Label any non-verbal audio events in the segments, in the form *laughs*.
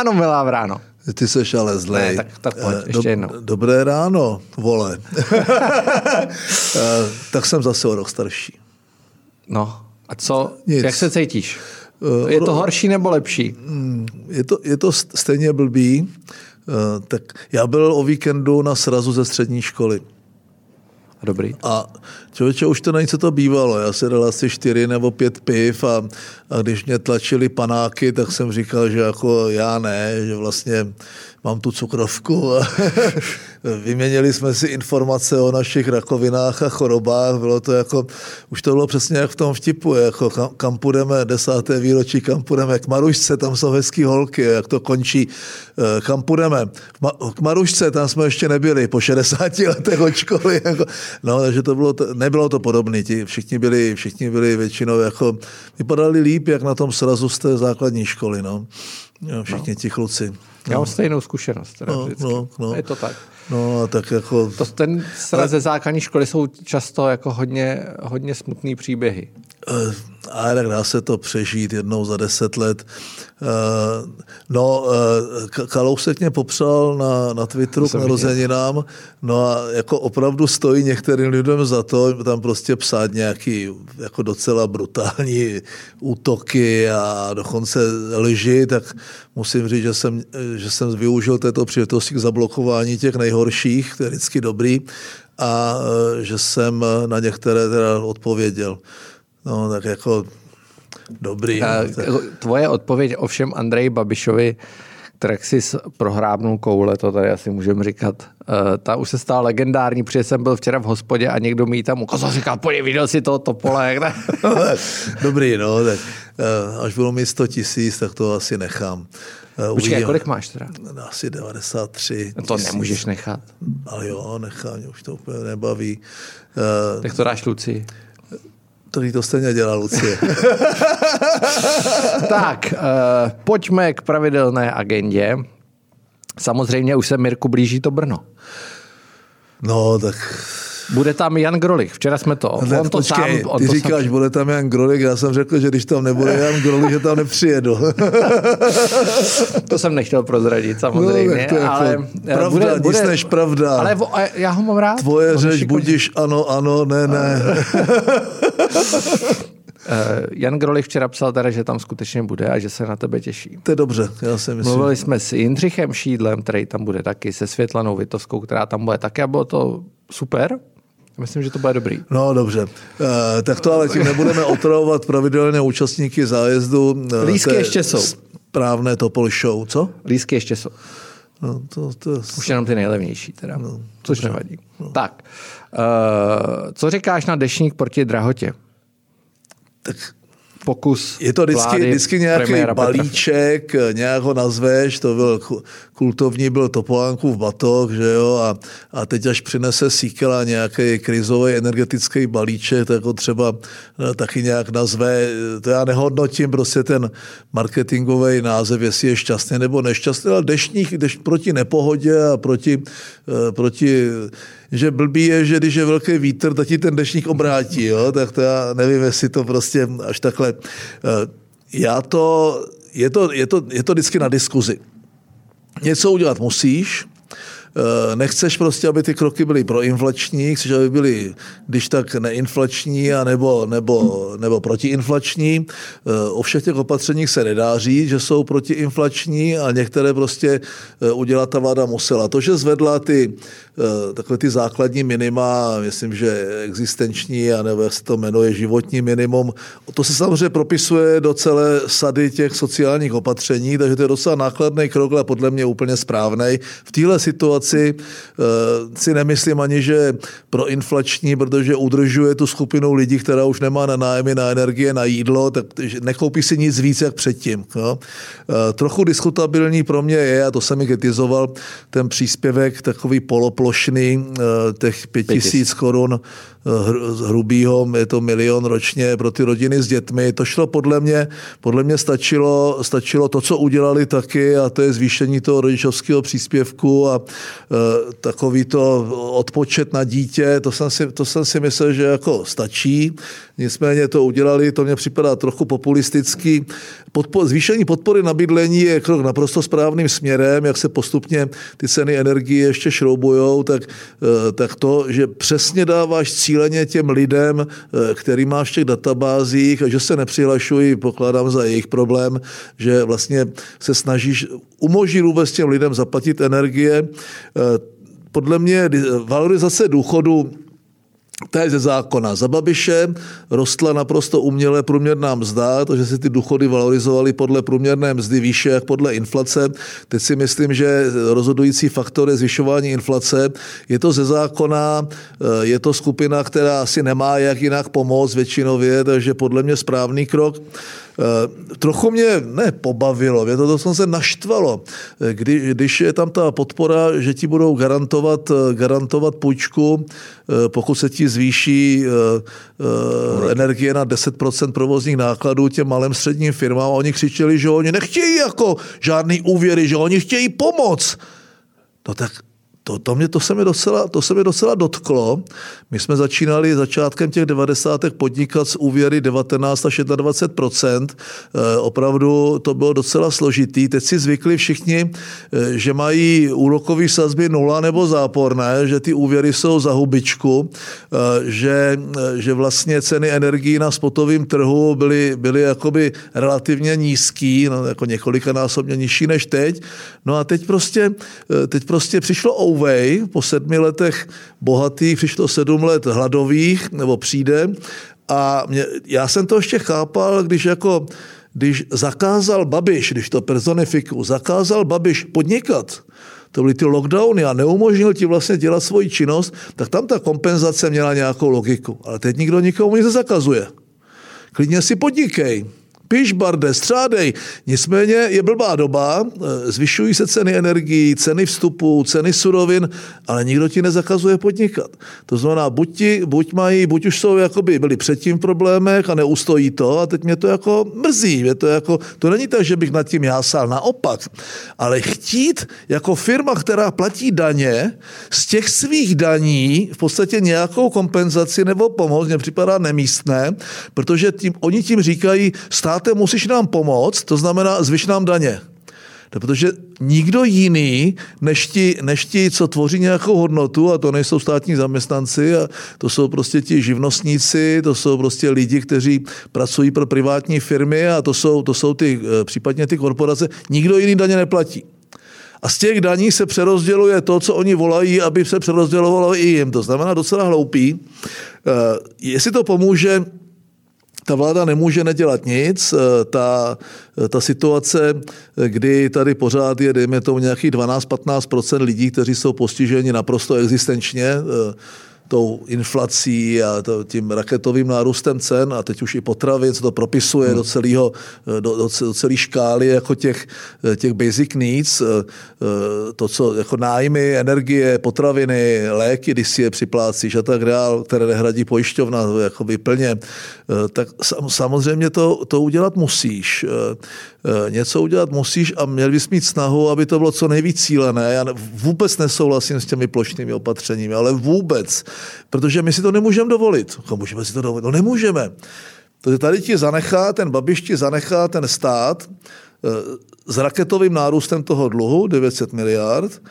Ráno, milá ráno. Ty seš ale zlej. Ne, tak, tak pojď, ještě jednou. Dobré ráno, vole. *laughs* Eh, tak jsem zase o rok starší. No, a co, Nic. jak se cítíš? Je to horší nebo lepší? Je to, je to stejně blbý. Eh, Tak já byl o víkendu na srazu ze střední školy. Dobrý. A člověče, už to není, co to bývalo. Já si dal asi čtyři nebo pět piv a, a když mě tlačili panáky, tak jsem říkal, že jako já ne, že vlastně mám tu cukrovku. A *laughs* vyměnili jsme si informace o našich rakovinách a chorobách. Bylo to jako, už to bylo přesně jak v tom vtipu, jako kam, kam půjdeme, desáté výročí, kam půjdeme k Marušce, tam jsou hezký holky, jak to končí, eh, kam půjdeme. K Marušce, tam jsme ještě nebyli, po 60 letech od školy. Jako, no, takže to bylo, nebylo to podobné. Ti všichni byli, všichni byli většinou jako, vypadali líp, jak na tom srazu z té základní školy, no. Jo, všichni ti kluci. Já mám stejnou zkušenost. Teda No, vždycky. no, no. Je to tak. No a tak jako... To, ten sraz ze základní školy jsou často jako hodně, hodně smutný příběhy. Eh, A tak dá se to přežít jednou za deset let. Eh, No, eh, Kalousek mě popřál na, na Twitteru k narozeninám, no a jako opravdu stojí některým lidem za to tam prostě psát nějaký jako docela brutální útoky a dokonce lži, tak musím říct, že jsem, že jsem využil této příležitosti k zablokování těch nejhorších, to je vždycky dobrý, a že jsem na některé teda odpověděl. No, tak jako dobrý. A No, tak, Tvoje odpověď ovšem Andreji Babišovi, si prohrábnul koule, to tady asi můžeme říkat, eh, ta už se stala legendární, protože jsem byl včera v hospodě a někdo mi tam ukázal, říkal, pojď, viděl si toho topole, jak ne? *laughs* dobrý, no, tak eh, až budu mít 100 tisíc, tak to asi nechám. Eh, Počkej, uvidím. kolik máš teda? Asi 93 To tisíc. nemůžeš nechat. Ale jo, nechám, mě už to úplně nebaví. Uh, Tak to dáš Luci. To to stejně dělá Lucie. *laughs* Tak, uh, pojďme k pravidelné agendě. Samozřejmě už se Mirku blíží to Brno. No, tak Bude tam Jan Grolich, včera jsme to, Ne, on to počkej, sám, on ty to říkáš, sám, bude tam Jan Grolik, já jsem řekl, že když tam nebude Jan Grolik, že tam nepřijedu. *laughs* to jsem nechtěl prozradit samozřejmě, No, to je ale jako eh, pravda, bude, nic bude, než pravda. Ale vo, já ho mám rád. Tvoje řeč budíš ano, ano, ne, ne. *laughs* Eh, Jan Grolich včera psal teda, že tam skutečně bude a že se na tebe těší. To je dobře, já si myslím. Mluvili jsme s Jindřichem Šídlem, který tam bude taky, se Světlanou Vitovskou, která tam bude taky a bylo to super. Myslím, že to bude dobrý. No dobře, uh, tak to ale tím nebudeme otravovat pravidelné účastníky zájezdu. eh, Lístky té ještě jsou. Správné Topol Show, co? Lísky ještě jsou. No, to, to, Už jenom ty nejlevnější teda, no, což nevadí. No. Tak, uh, co říkáš na dešník proti drahotě? tak Pokus je to vždycky, vlády vždycky nějaký premiéra Petra balíček, nějak ho nazveš, to byl ku- kultovní byl Topolánkův batok, že jo, a, a teď až přinese Síkela nějaký krizový energetický balíček, tak ho třeba eh, taky nějak nazve, to já nehodnotím prostě ten marketingový název, jestli je šťastný nebo nešťastný, ale deštník, dešť proti nepohodě a proti, eh, proti že blbý je, že když je velký vítr, tak ti ten dešník obrátí, jo? tak to já nevím, jestli to prostě až takhle. eh, Já to, je to, je to, je to vždycky na diskuzi. Něco udělat musíš, nechceš prostě, aby ty kroky byly proinflační, chceš, aby byly, když tak neinflační a nebo, nebo, nebo protiinflační. Eh, O všech těch opatřeních se nedá říct, že jsou protiinflační a některé prostě eh, udělat ta vláda musela. To, že zvedla ty eh, takové ty základní minima, myslím, že existenční, a nebo jak se to jmenuje, životní minimum, to se samozřejmě propisuje do celé sady těch sociálních opatření, takže to je docela nákladný krok, ale podle mě úplně správný. V téhle situaci eh, si nemyslím ani, že proinflační, protože udržuje tu skupinu lidí, která už nemá na nájmy, na energie, na jídlo, tak nekoupí si nic víc jak předtím. Eh, Trochu diskutabilní pro mě je, a to jsem mi kritizoval, ten příspěvek takový poloplošný, eh, těch pět tisíc korun hrubýho, je to milion ročně pro ty rodiny s dětmi. To šlo podle mě, podle mě stačilo, stačilo to, co udělali taky, a to je zvýšení toho rodičovského příspěvku a, takový to odpočet na dítě, to jsem, si, to jsem si myslel, že jako stačí. Nicméně to udělali, to mě připadá trochu populistický. Podpo- zvýšení podpory na bydlení je krok naprosto správným směrem, jak se postupně ty ceny energie ještě šroubujou, tak, eh, tak to, že přesně dáváš cíleně těm lidem, eh, který máš v těch databázích a že se nepřihlašují, pokládám za jejich problém, že vlastně se snažíš umožnit vůbec těm lidem zaplatit energie. Eh, podle mě valorizace důchodu to je ze zákona. Za Babiše rostla naprosto uměle průměrná mzda, to, že si ty důchody valorizovaly podle průměrné mzdy výše jak podle inflace. Teď si myslím, že rozhodující faktor je zvyšování inflace. Je to ze zákona, eh, je to skupina, která asi nemá jak jinak pomoct většinově, takže podle mě správný krok. Eh, trochu mě ne pobavilo, mě to dokonce se naštvalo, eh, kdy, když je tam ta podpora, že ti budou garantovat, eh, garantovat půjčku, pokud se ti zvýší energie na 10% provozních nákladů těm malým středním firmám. Oni křičeli, že oni nechtějí jako žádný úvěry, že oni chtějí pomoc. No tak to, to, mě, to, se mi docela, to se mi docela dotklo. My jsme začínali začátkem těch 90. podnikat s úvěry 19 až 21 e, Opravdu to bylo docela složitý. Teď si zvykli všichni, e, že mají úrokové sazby nula nebo záporné, že ty úvěry jsou za hubičku, e, že, že vlastně ceny energií na spotovém trhu byly, byly jakoby relativně nízký, no, jako několikanásobně nižší než teď. No a teď prostě, teď prostě přišlo Way, po sedmi letech bohatých přišlo sedm let hladových, nebo přijde. A mě, já jsem to ještě chápal, když jako když zakázal Babiš, když to personifikuju, zakázal Babiš podnikat, to byly ty lockdowny a neumožnil ti vlastně dělat svoji činnost, tak tam ta kompenzace měla nějakou logiku. Ale teď nikdo nikomu nic nezakazuje. Klidně si podnikej piš, barde, střádej. Nicméně je blbá doba, eh, zvyšují se ceny energií, ceny vstupu, ceny surovin, ale nikdo ti nezakazuje podnikat. To znamená, buď, ti, buď mají, buď už jsou jakoby byli předtím v problémech a neustojí to a teď mě to jako mrzí. Mě to, jako, to není tak, že bych nad tím jásal, naopak. Ale chtít jako firma, která platí daně, z těch svých daní v podstatě nějakou kompenzaci nebo pomoc mě připadá nemístné, protože tím, oni tím říkají, stát státe, musíš nám pomoct, to znamená, zvyš nám daně. To protože nikdo jiný, než ti, než ti, co tvoří nějakou hodnotu, a to nejsou státní zaměstnanci, a to jsou prostě ti živnostníci, to jsou prostě lidi, kteří pracují pro privátní firmy a to jsou, to jsou ty, eh, případně ty korporace, nikdo jiný daně neplatí. A z těch daní se přerozděluje to, co oni volají, aby se přerozdělovalo i jim. To znamená docela hloupý. Eh, jestli to pomůže ta vláda nemůže nedělat nic. Eh, ta, eh, ta situace, eh, kdy tady pořád je, dejme tomu, nějakých 12-15% lidí, kteří jsou postiženi naprosto existenčně, tou inflací a to, tím raketovým nárůstem cen a teď už i potravin, co to propisuje hmm. do, celého, do, do, do celé škály jako těch, těch basic needs, to, co jako nájmy, energie, potraviny, léky, když si je připlácíš a tak dále, které nehradí pojišťovna jako plně, tak samozřejmě to, to udělat musíš. Eh, něco udělat musíš a měl bys mít snahu, aby to bylo co nejvíc cílené. Já vůbec nesouhlasím s těmi plošnými opatřeními, ale vůbec. Protože my si to nemůžeme dovolit. Jako můžeme si to dovolit? No nemůžeme. Takže tady ti zanechá, ten Babiš ti zanechá ten stát eh, s raketovým nárůstem toho dluhu, 900 miliard,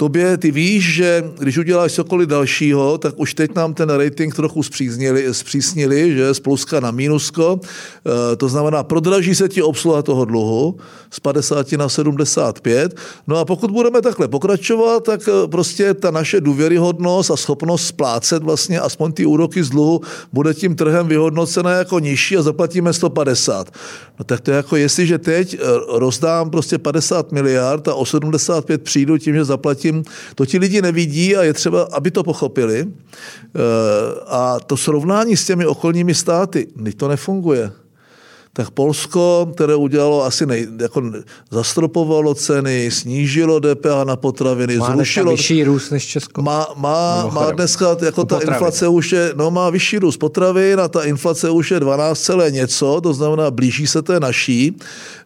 tobě, ty víš, že když uděláš cokoliv dalšího, tak už teď nám ten rating trochu zpřísnili, zpřísnili že z pluska na mínusko. E, to znamená, prodraží se ti obsluha toho dluhu z 50 na 75. No a pokud budeme takhle pokračovat, tak e, prostě ta naše důvěryhodnost a schopnost splácet vlastně aspoň ty úroky z dluhu bude tím trhem vyhodnocené jako nižší a zaplatíme 150. No tak to je jako, jestliže teď e, rozdám prostě 50 miliard a o 75 přijdu tím, že zaplatím tím, to ti lidi nevidí a je třeba, aby to pochopili. Eh, a to srovnání s těmi okolními státy, to nefunguje. Tak Polsko, které udělalo asi nej, jako zastropovalo ceny, snížilo DPH na potraviny, má zrušilo... vyšší růst než Česko. Má, má, má dneska, jako ta potravin. inflace už je, no má vyšší růst potravin a ta inflace už je 12 celé něco, to znamená blíží se té naší,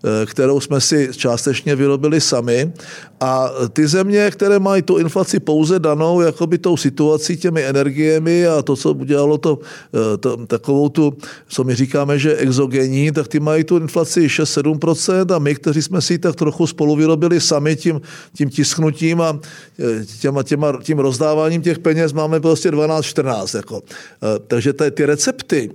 eh, kterou jsme si částečně vyrobili sami. A ty země, které mají tu inflaci pouze danou jakoby tou situací, těmi energiemi a to, co udělalo to, eh, to takovou tu, co my říkáme, že exogenní, tak ty mají tu inflaci 6-7% a my, kteří jsme si tak trochu spolu vyrobili sami tím, tím tisknutím a eh, těma, těma, tím rozdáváním těch peněz máme prostě 12-14. Jako. Eh, takže ty recepty,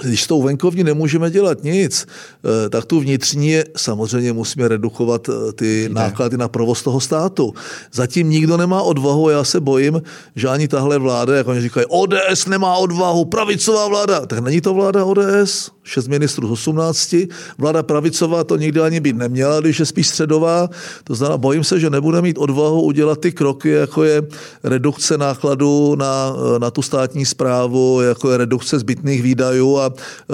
když s tou venkovní nemůžeme dělat nic, eh, tak tu vnitřní samozřejmě musíme redukovat eh, ty náklady na provoz toho státu. Zatím nikdo nemá odvahu, já se bojím, že ani tahle vláda, jak oni říkají, ODS nemá odvahu, pravicová vláda. Tak není to vláda ODS? šest ministrů z 18. Vláda pravicová to nikdy ani být neměla, když je spíš středová. To znamená, bojím se, že nebude mít odvahu udělat ty kroky, jako je redukce nákladů na, na tu státní zprávu, jako je redukce zbytných výdajů a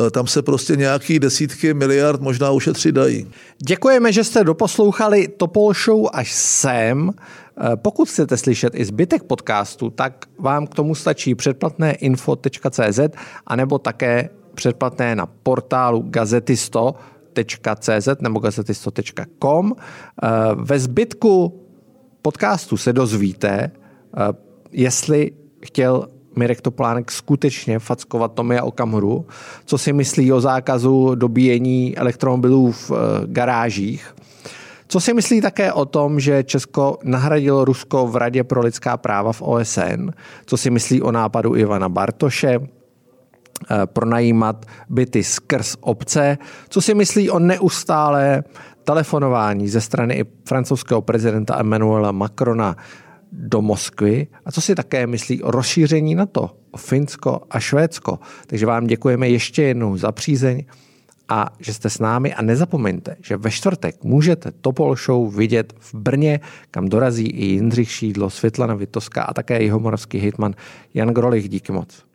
e, tam se prostě nějaký desítky miliard možná ušetřit dají. Děkujeme, že jste doposlouchali Topol Show až sem. E, pokud chcete slyšet i zbytek podcastu, tak vám k tomu stačí předplatné info.cz anebo také předplatné na portálu gazetisto.cz nebo gazetisto.com. Eh, ve zbytku podcastu se dozvíte, jestli chtěl Mirek Toplánek skutečně fackovat Tomia Okamuru, co si myslí o zákazu dobíjení elektromobilů v eh, garážích, co si myslí také o tom, že Česko nahradilo Rusko v Radě pro lidská práva v OSN, co si myslí o nápadu Ivana Bartoše, Eh, pronajímat byty skrz obce. Co si myslí o neustále telefonování ze strany i francouzského prezidenta Emmanuela Macrona do Moskvy a co si také myslí o rozšíření NATO, o Finsko a Švédsko. Takže vám děkujeme ještě jednou za přízeň a že jste s námi a nezapomeňte, že ve čtvrtek můžete Topol Show vidět v Brně, kam dorazí i Jindřich Šídlo, Světlana Vitoská a také jeho moravský hitman Jan Grolich. Díky moc.